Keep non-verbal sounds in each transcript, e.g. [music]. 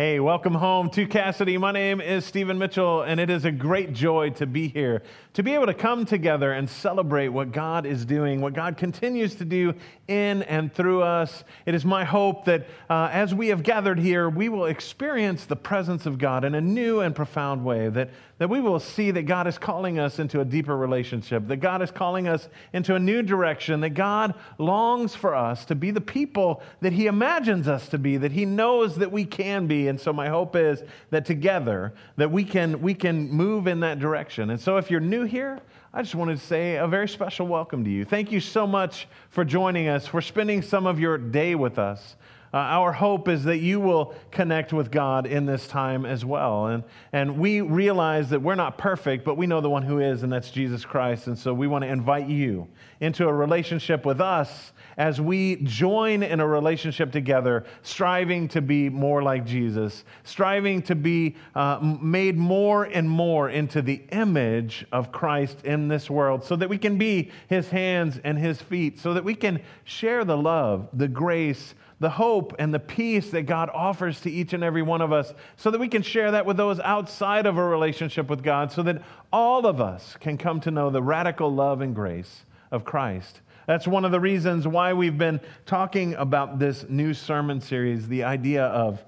Hey, welcome home to Cassidy. My name is Stephen Mitchell, and it is a great joy to be here, to be able to come together and celebrate what God is doing, what God continues to do in and through us. It is my hope that uh, as we have gathered here, we will experience the presence of God in a new and profound way, that, that we will see that God is calling us into a deeper relationship, that God is calling us into a new direction, that God longs for us to be the people that He imagines us to be, that He knows that we can be and so my hope is that together that we can we can move in that direction. And so if you're new here, I just wanted to say a very special welcome to you. Thank you so much for joining us, for spending some of your day with us. Uh, our hope is that you will connect with God in this time as well. And, and we realize that we're not perfect, but we know the one who is, and that's Jesus Christ. And so we want to invite you into a relationship with us as we join in a relationship together, striving to be more like Jesus, striving to be uh, made more and more into the image of Christ in this world, so that we can be his hands and his feet, so that we can share the love, the grace, the hope and the peace that God offers to each and every one of us so that we can share that with those outside of a relationship with God so that all of us can come to know the radical love and grace of Christ. That's one of the reasons why we've been talking about this new sermon series, the idea of,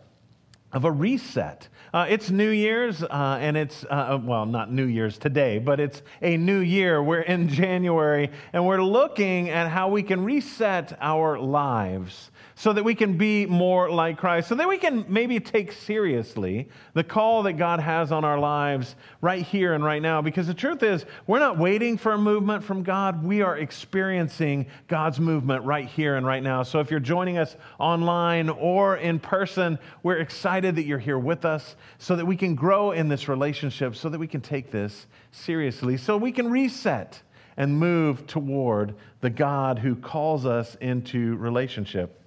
of a reset. Uh, it's New Year's, uh, and it's, uh, well, not New Year's today, but it's a new year. We're in [laughs] January, and we're looking at how we can reset our lives so that we can be more like Christ, so that we can maybe take seriously the call that God has on our lives right here and right now. Because the truth is, we're not waiting for a movement from God, we are experiencing God's movement right here and right now. So if you're joining us online or in person, we're excited that you're here with us so that we can grow in this relationship, so that we can take this seriously, so we can reset and move toward the God who calls us into relationship.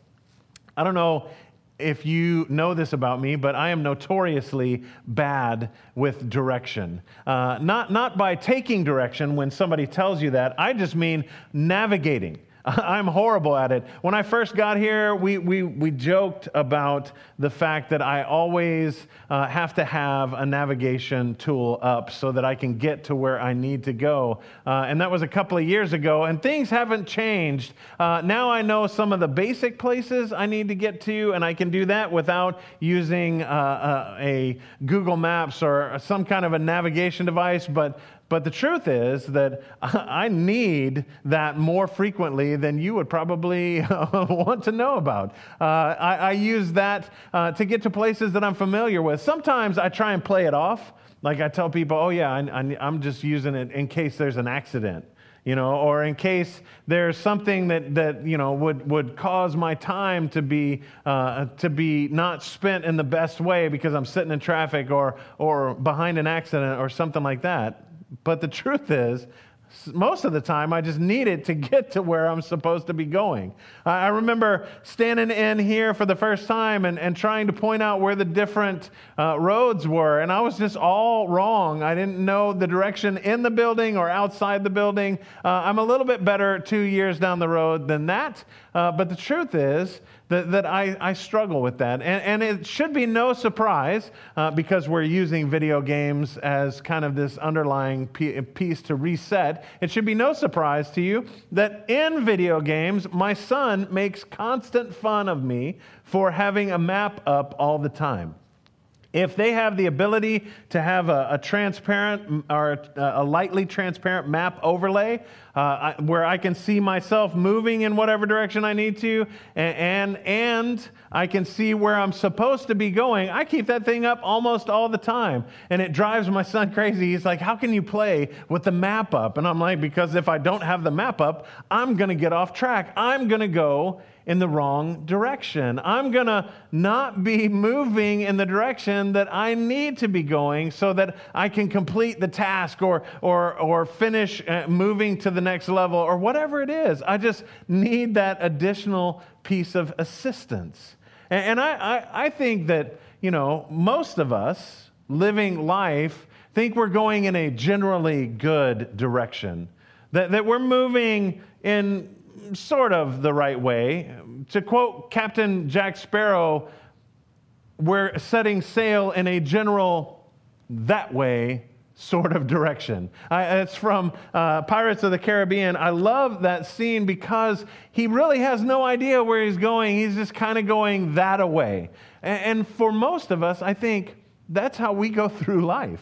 I don't know if you know this about me, but I am notoriously bad with direction. Uh, not, not by taking direction when somebody tells you that, I just mean navigating. [laughs] I'm horrible at it. When I first got here, we, we, we joked about the fact that I always uh, have to have a navigation tool up so that I can get to where I need to go. Uh, and that was a couple of years ago, and things haven't changed. Uh, now I know some of the basic places I need to get to, and I can do that without using uh, uh, a Google Maps or some kind of a navigation device. But but the truth is that [laughs] I need that more frequently than you would probably [laughs] want to know about. Uh, I, I, use that uh, to get to places that I'm familiar with. Sometimes I try and play it off. Like I tell people, oh, yeah, I, I'm just using it in case there's an accident you know, or in case there's something that, that you know, would, would cause my time to be, uh, to be not spent in the best way because I'm sitting in traffic or, or behind an accident or something like that. But the truth is, most of the time, I just need it to get to where I'm supposed to be going. I remember standing in here for the first time and, and trying to point out where the different uh, roads were, and I was just all wrong. I didn't know the direction in the building or outside the building. Uh, I'm a little bit better two years down the road than that, uh, but the truth is, that, that I, I struggle with that. And, and it should be no surprise uh, because we're using video games as kind of this underlying piece to reset. It should be no surprise to you that in video games, my son makes constant fun of me for having a map up all the time. If they have the ability to have a, a transparent or a, a, lightly transparent map overlay uh, I, where I can see myself moving in whatever direction I need to, and, and, and I can see where I'm supposed to be going, I keep that thing up almost all the time. And it drives my son crazy. He's like, How can you play with the map up? And I'm like, Because if I don't have the map up, I'm going to get off track. I'm going to go in the wrong direction. I'm going to not be moving in the direction that I need to be going so that I can complete the task or, or, or finish uh, moving to the next level or whatever it is. I just need that additional piece of assistance. And, and I, I, I think that, you know, most of us living life think we're going in a generally good direction, that, that we're moving in sort of the right way. To quote Captain Jack Sparrow, we're setting sail in a general that way sort of direction. I, it's from uh, Pirates of the Caribbean. I love that scene because he really has no idea where he's going. He's just kind of going that away. And, and for most of us, I think that's how we go through life.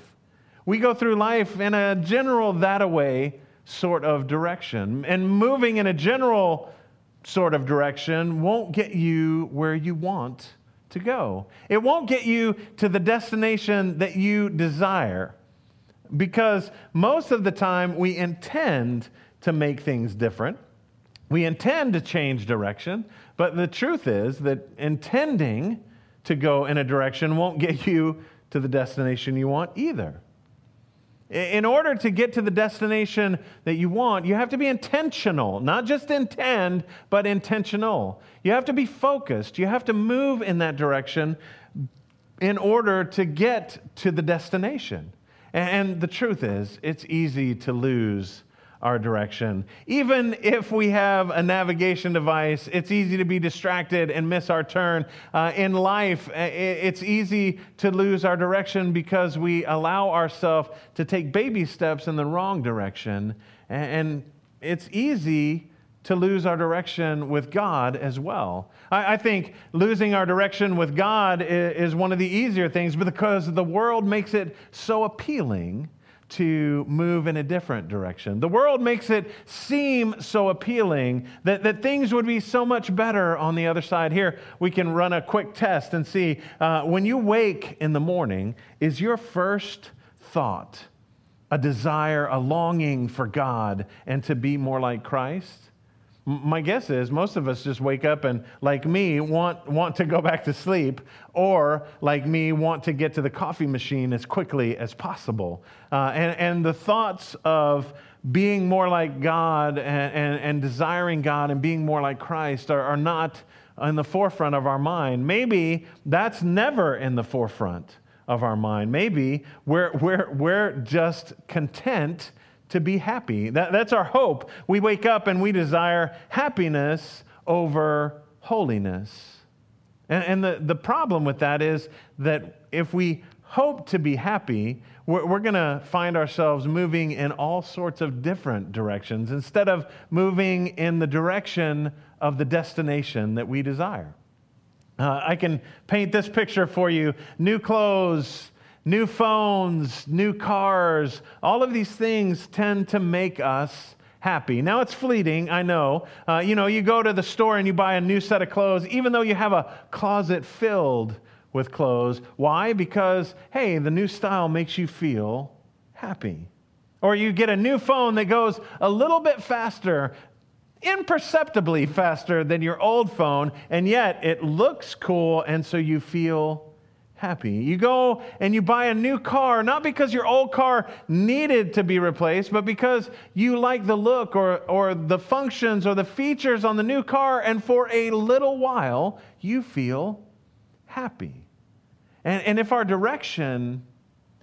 We go through life in a general that away sort of direction. And moving in a general sort of direction won't get you where you want to go. It won't get you to the destination that you desire because most of the time we intend to make things different. We intend to change direction, but the truth is that intending to go in a direction won't get you to the destination you want either. In order to get to the destination that you want, you have to be intentional, not just intend, but intentional. You have to be focused. You have to move in that direction in order to get to the destination. And the truth is, it's easy to lose our direction. Even if we have a navigation device, it's easy to be distracted and miss our turn. Uh, in life, it's easy to lose our direction because we allow ourselves to take baby steps in the wrong direction. And it's easy to lose our direction with God as well. I, I, think losing our direction with God is, is one of the easier things because the world makes it so appealing to move in a different direction. The world makes it seem so appealing that, that things would be so much better on the other side. Here, we can run a quick test and see uh, when you wake in the morning, is your first thought a desire, a longing for God and to be more like Christ? My guess is most of us just wake up and, like me, want, want to go back to sleep, or like me, want to get to the coffee machine as quickly as possible. Uh, and, and the thoughts of being more like God and, and, and desiring God and being more like Christ are, are not in the forefront of our mind. Maybe that's never in the forefront of our mind. Maybe we're, we're, we're just content to be happy. That, that's our hope. We wake up and we desire happiness over holiness. And, and the, the problem with that is that if we hope to be happy, we're, we're going to find ourselves moving in all sorts of different directions instead of moving in the direction of the destination that we desire. Uh, I can paint this picture for you new clothes, new phones, new cars, all of these things tend to make us happy. Now it's fleeting, I know. Uh, you know, you go to the store and you buy a new set of clothes, even though you have a closet filled with clothes. Why? Because, hey, the new style makes you feel happy. Or you get a new phone that goes a little bit faster, imperceptibly faster than your old phone, and yet it looks cool, and so you feel happy. You go and you buy a new car, not because your old car needed to be replaced, but because you like the look or, or the functions or the features on the new car, and for a little while, you feel happy. And, and if our direction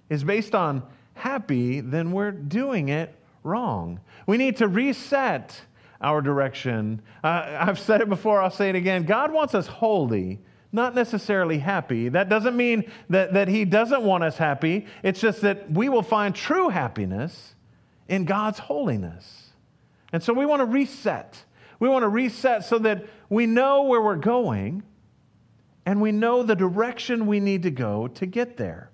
is based on happy, then we're doing it wrong. We need to reset our direction. Uh, I've said it before, I'll say it again. God wants us holy not necessarily happy. That doesn't mean that, that He doesn't want us happy. It's just that we will find true happiness in God's holiness. And so we want to reset. We want to reset so that we know where we're going and we know the direction we need to go to get there.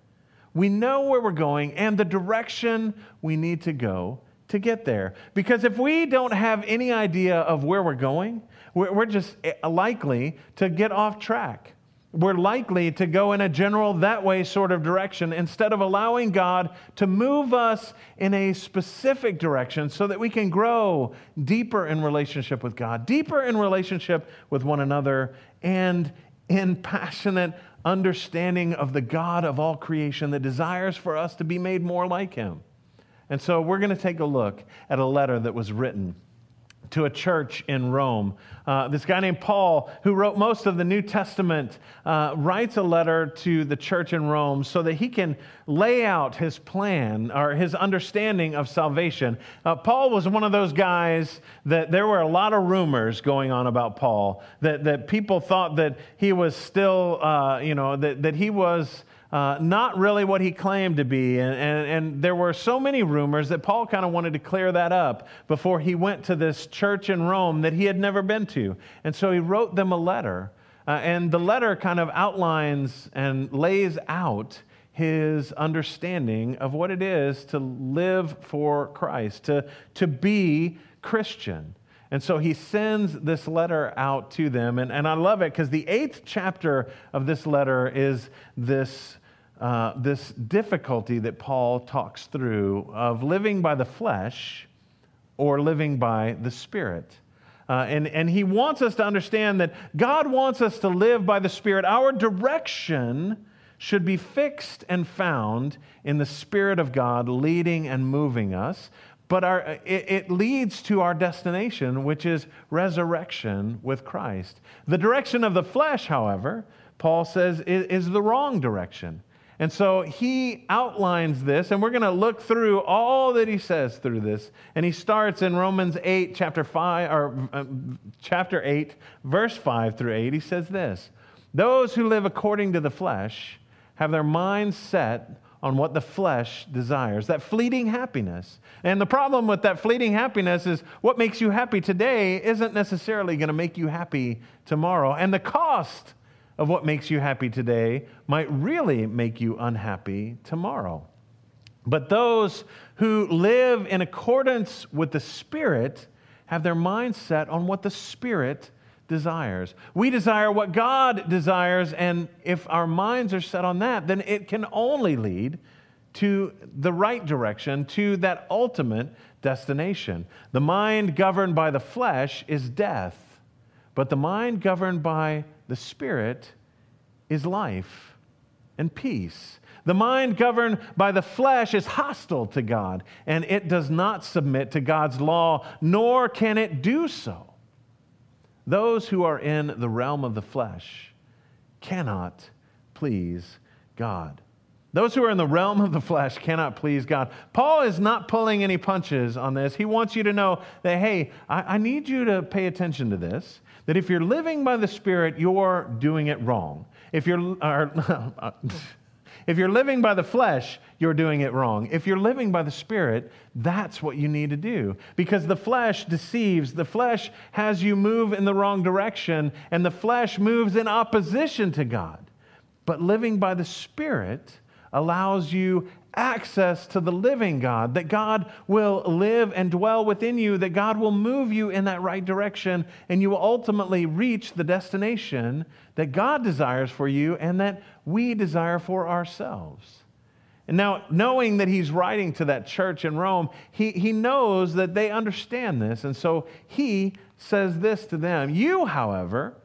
We know where we're going and the direction we need to go to get there. Because if we don't have any idea of where we're going, we're just eh, likely to get off track. We're likely to go in a general that way sort of direction instead of allowing God to move us in a specific direction so that we can grow deeper in relationship with God, deeper in relationship with one another, and in passionate understanding of the God of all creation that desires for us to be made more like Him. And so we're going to take a look at a letter that was written to a church in Rome. Uh, this guy named Paul, who wrote most of the New Testament, uh, writes a letter to the church in Rome so that he can lay out his plan or his understanding of salvation. Uh, Paul was one of those guys that there were a lot of rumors going on about Paul, that, that people thought that he was still, uh, you know, that, that he was uh, not really what he claimed to be. And, and, and there were so many rumors that Paul kind of wanted to clear that up before he went to this church in Rome that he had never been to. And so he wrote them a letter. Uh, and the letter kind of outlines and lays out his understanding of what it is to live for Christ, to, to be Christian. And so he sends this letter out to them. And, and I love it because the eighth chapter of this letter is this uh, this difficulty that Paul talks through of living by the flesh or living by the Spirit. Uh, and, and he wants us to understand that God wants us to live by the Spirit. Our direction should be fixed and found in the Spirit of God leading and moving us. But our, it, it leads to our destination, which is resurrection with Christ. The direction of the flesh, however, Paul says, is, is the wrong direction. And so he outlines this, and we're going to look through all that he says through this. And he starts in Romans 8, chapter 5, or uh, chapter 8, verse 5 through 8. He says this Those who live according to the flesh have their minds set on what the flesh desires, that fleeting happiness. And the problem with that fleeting happiness is what makes you happy today isn't necessarily going to make you happy tomorrow. And the cost of what makes you happy today might really make you unhappy tomorrow. But those who live in accordance with the Spirit have their mind set on what the Spirit desires. We desire what God desires, and if our minds are set on that, then it can only lead to the right direction, to that ultimate destination. The mind governed by the flesh is death, but the mind governed by the Spirit is life and peace. The mind governed by the flesh is hostile to God, and it does not submit to God's law, nor can it do so. Those who are in the realm of the flesh cannot please God. Those who are in the realm of the flesh cannot please God. Paul is not pulling any punches on this. He wants you to know that, hey, I, I need you to pay attention to this that if you're living by the Spirit, you're doing it wrong. If you're, or, [laughs] if you're living by the flesh, you're doing it wrong. If you're living by the Spirit, that's what you need to do. Because the flesh deceives, the flesh has you move in the wrong direction, and the flesh moves in opposition to God. But living by the Spirit allows you access to the living God, that God will live and dwell within you, that God will move you in that right direction, and you will ultimately reach the destination that God desires for you and that we desire for ourselves. And now, knowing that he's writing to that church in Rome, he, he knows that they understand this. And so he says this to them You, however,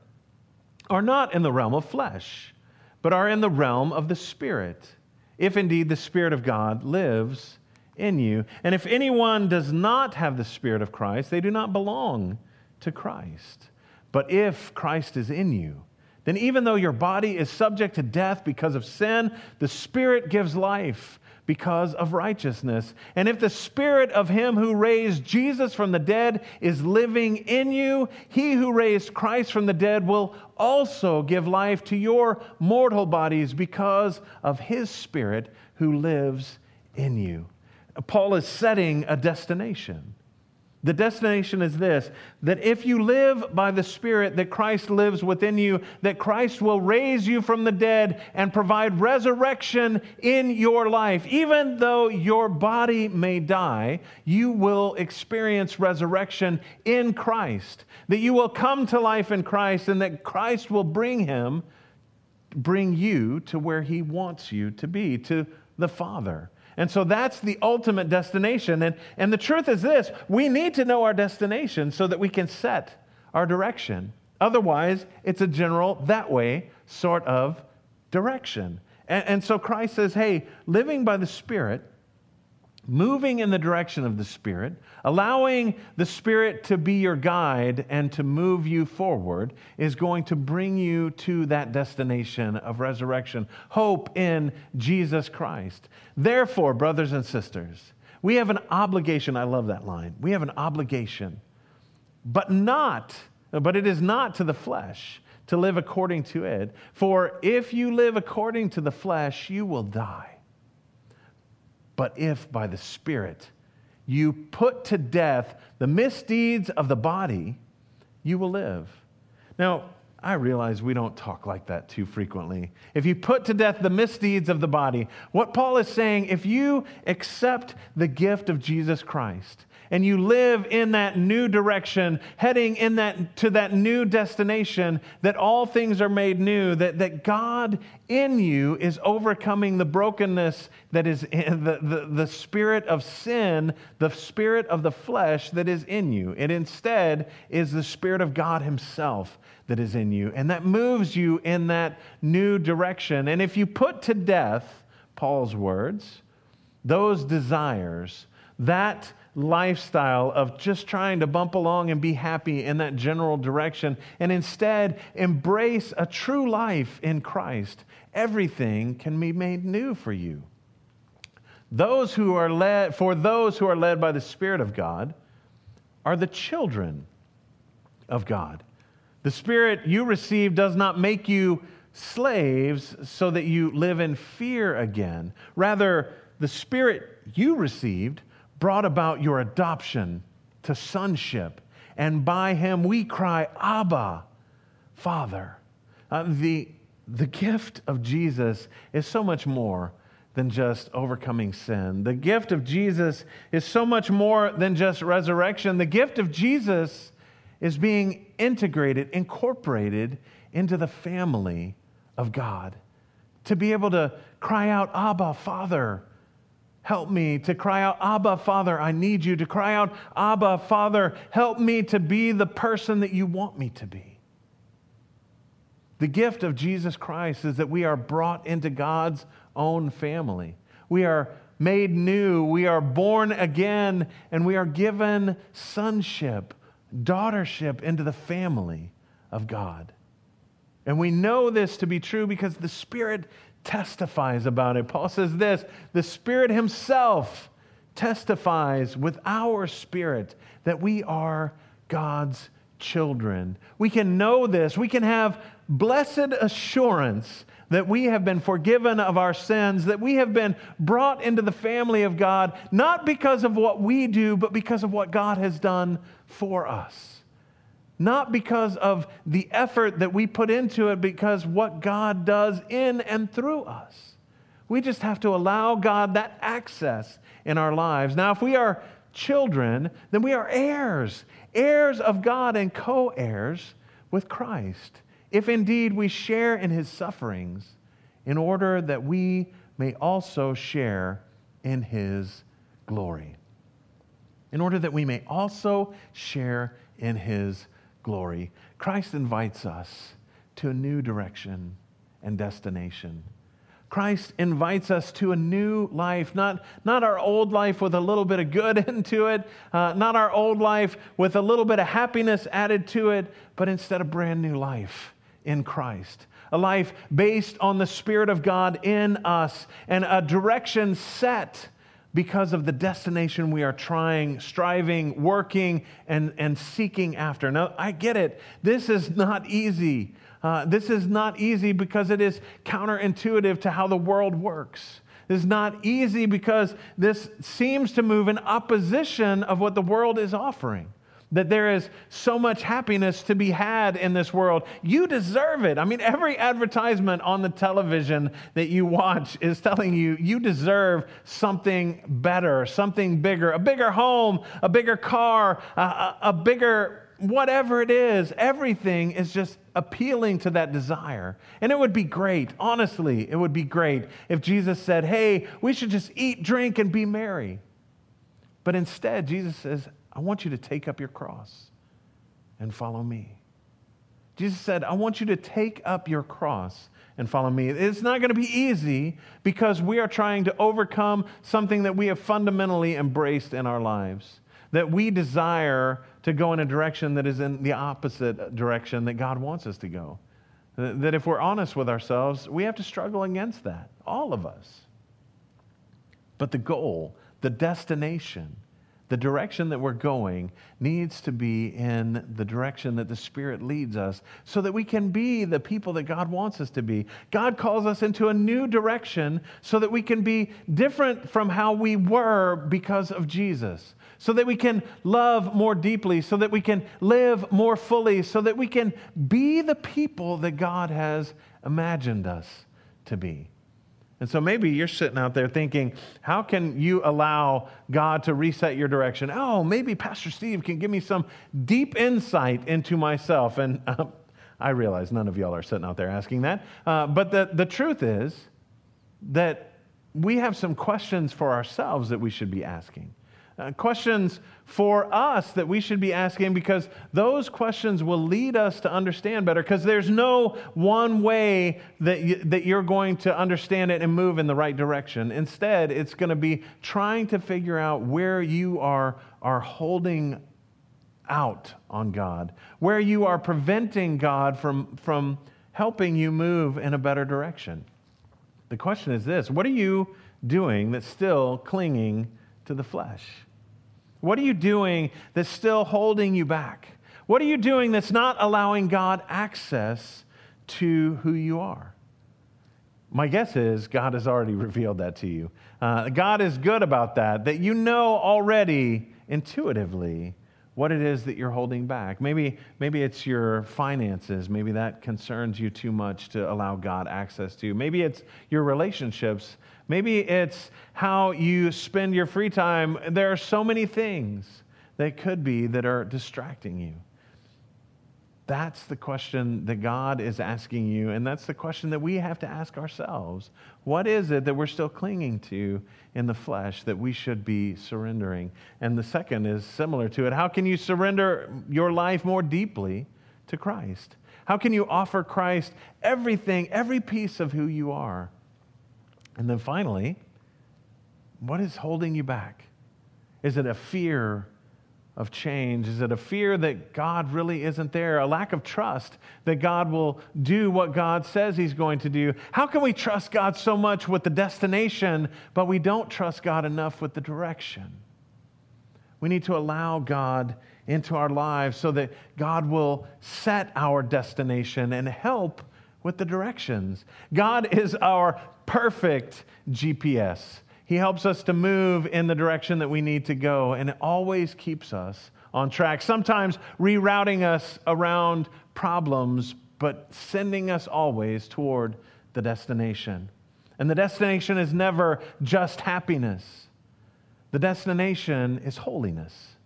are not in the realm of flesh, but are in the realm of the Spirit if indeed the Spirit of God lives in you. And if anyone does not have the Spirit of Christ, they do not belong to Christ. But if Christ is in you, then even though your body is subject to death because of sin, the Spirit gives life because of righteousness. And if the spirit of him who raised Jesus from the dead is living in you, he who raised Christ from the dead will also give life to your mortal bodies because of his spirit who lives in you. Paul is setting a destination. The destination is this that if you live by the Spirit, that Christ lives within you, that Christ will raise you from the dead and provide resurrection in your life. Even though your body may die, you will experience resurrection in Christ. That you will come to life in Christ and that Christ will bring him, bring you to where he wants you to be, to the Father. And so that's the ultimate destination. And, and the truth is this we need to know our destination so that we can set our direction. Otherwise, it's a general that way sort of direction. And, and so Christ says, hey, living by the Spirit moving in the direction of the Spirit, allowing the Spirit to be your guide and to move you forward, is going to bring you to that destination of resurrection, hope in Jesus Christ. Therefore, brothers and sisters, we have an obligation. I love that line. We have an obligation, but not, but it is not to the flesh to live according to it. For if you live according to the flesh, you will die. But if by the Spirit you put to death the misdeeds of the body, you will live. Now, I realize we don't talk like that too frequently. If you put to death the misdeeds of the body, what Paul is saying, if you accept the gift of Jesus Christ, and you live in that new direction, heading in that, to that new destination, that all things are made new, that, that God in you is overcoming the brokenness that is in [laughs] the, the, the spirit of sin, the spirit of the flesh that is in you. It instead is the spirit of God Himself that is in you, and that moves you in that new direction. And if you put to death, Paul's words, those desires, that lifestyle of just trying to bump along and be happy in that general direction and instead embrace a true life in Christ, everything can be made new for you. Those who are led, for those who are led by the Spirit of God, are the children of God. The Spirit you receive does not make you slaves so that you live in fear again. Rather, the Spirit you received brought about your adoption to sonship. And by him we cry, Abba, Father. Uh, the, the gift of Jesus is so much more than just overcoming sin. The gift of Jesus is so much more than just resurrection. The gift of Jesus is being integrated, incorporated into the family of God. To be able to cry out, Abba, Father, Help me to cry out, Abba, Father, I need you. To cry out, Abba, Father, help me to be the person that you want me to be. The gift of Jesus Christ is that we are brought into God's own family. We are made new, we are born again, and we are given sonship, daughtership into the family of God. And we know this to be true because the Spirit testifies about it. Paul says this the Spirit Himself testifies with our spirit that we are God's children. We can know this. We can have blessed assurance that we have been forgiven of our sins, that we have been brought into the family of God, not because of what we do, but because of what God has done for us not because of the effort that we put into it, because what God does in and through us. We just have to allow God that access in our lives. Now, if we are children, then we are heirs, heirs of God and co heirs with Christ, if indeed we share in his sufferings, in order that we may also share in his glory. In order that we may also share in his glory, Christ invites us to a new direction and destination. Christ invites us to a new life, not, not our old life with a little bit of good [laughs] into it, uh, not our old life with a little bit of happiness added to it, but instead a brand new life in Christ. A life based on the Spirit of God in us and a direction set because of the destination we are trying, striving, working, and, and seeking after. Now, I get it. This is not easy. Uh, this is not easy because it is counterintuitive to how the world works. This is not easy because this seems to move in opposition of what the world is offering that there is so much happiness to be had in this world. You deserve it. I mean, every advertisement on the television that you watch is telling you you deserve something better, something bigger, a bigger home, a bigger car, a, a, bigger whatever it is. Everything is just appealing to that desire. And it would be great, honestly, it would be great if Jesus said, hey, we should just eat, drink, and be merry. But instead, Jesus says, I want you to take up your cross and follow me. Jesus said, I want you to take up your cross and follow me. It's not going to be easy because we are trying to overcome something that we have fundamentally embraced in our lives. That we desire to go in a direction that is in the opposite direction that God wants us to go. That if we're honest with ourselves, we have to struggle against that, all of us. But the goal, the destination, the direction that we're going needs to be in the direction that the Spirit leads us so that we can be the people that God wants us to be. God calls us into a new direction so that we can be different from how we were because of Jesus, so that we can love more deeply, so that we can live more fully, so that we can be the people that God has imagined us to be. And so maybe you're sitting out there thinking, how can you allow God to reset your direction? Oh, maybe Pastor Steve can give me some deep insight into myself. And uh, I realize none of y'all are sitting out there asking that. Uh, but the, the truth is that we have some questions for ourselves that we should be asking. Uh, questions for us that we should be asking because those questions will lead us to understand better because there's no one way that, you, that you're going to understand it and move in the right direction. Instead, it's going to be trying to figure out where you are, are holding out on God, where you are preventing God from, from helping you move in a better direction. The question is this what are you doing that's still clinging to the flesh? What are you doing that's still holding you back? What are you doing that's not allowing God access to who you are? My guess is God has already [laughs] revealed that to you. Uh, God is good about that, that you know already intuitively what it is that you're holding back. Maybe, maybe it's your finances. Maybe that concerns you too much to allow God access to. Maybe it's your relationships Maybe it's how you spend your free time. There are so many things that could be that are distracting you. That's the question that God is asking you, and that's the question that we have to ask ourselves. What is it that we're still clinging to in the flesh that we should be surrendering? And the second is similar to it. How can you surrender your life more deeply to Christ? How can you offer Christ everything, every piece of who you are? And then finally, what is holding you back? Is it a fear of change? Is it a fear that God really isn't there? A lack of trust that God will do what God says He's going to do? How can we trust God so much with the destination, but we don't trust God enough with the direction? We need to allow God into our lives so that God will set our destination and help with the directions. God is our perfect GPS. He helps us to move in the direction that we need to go, and it always keeps us on track. Sometimes rerouting us around problems, but sending us always toward the destination. And the destination is never just happiness, the destination is holiness.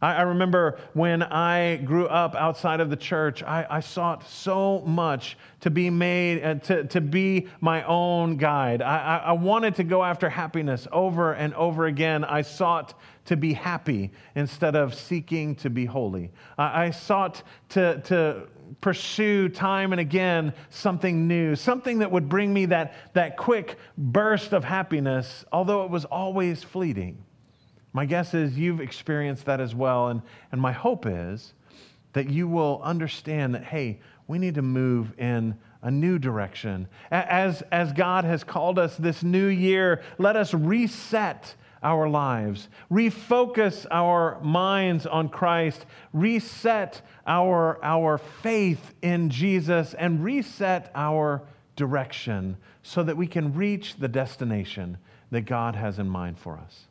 I, I remember when I grew up outside of the church, I, I sought so much to be made, uh, to, to be my own guide. I, I, I wanted to go after happiness over and over again. I sought to be happy instead of seeking to be holy. I, I sought to, to pursue time and again something new, something that would bring me that, that quick burst of happiness, although it was always fleeting. My guess is you've experienced that as well. And, and my hope is that you will understand that, hey, we need to move in a new direction. As, as God has called us this new year, let us reset our lives, refocus our minds on Christ, reset our, our faith in Jesus, and reset our direction so that we can reach the destination that God has in mind for us.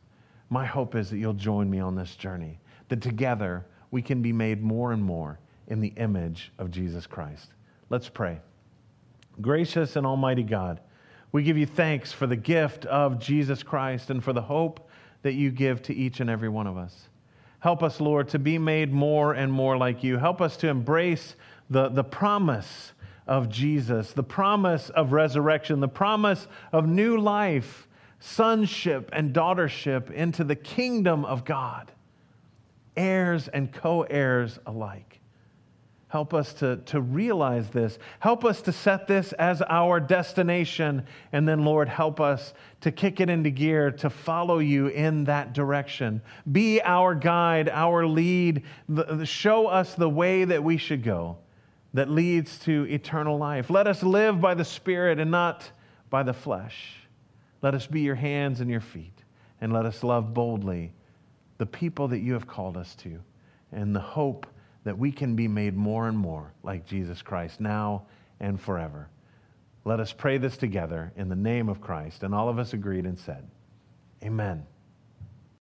My hope is that you'll join me on this journey, that together we can be made more and more in the image of Jesus Christ. Let's pray. Gracious and Almighty God, we give you thanks for the gift of Jesus Christ and for the hope that you give to each and every one of us. Help us, Lord, to be made more and more like you. Help us to embrace the, the promise of Jesus, the promise of resurrection, the promise of new life sonship and daughtership into the kingdom of God, heirs and co heirs alike. Help us to, to realize this. Help us to set this as our destination. And then, Lord, help us to kick it into gear, to follow you in that direction. Be our guide, our lead. Show us the way that we should go that leads to eternal life. Let us live by the Spirit and not by the flesh. Let us be your hands and your feet. And let us love boldly the people that you have called us to and the hope that we can be made more and more like Jesus Christ now and forever. Let us pray this together in the name of Christ. And all of us agreed and said, Amen.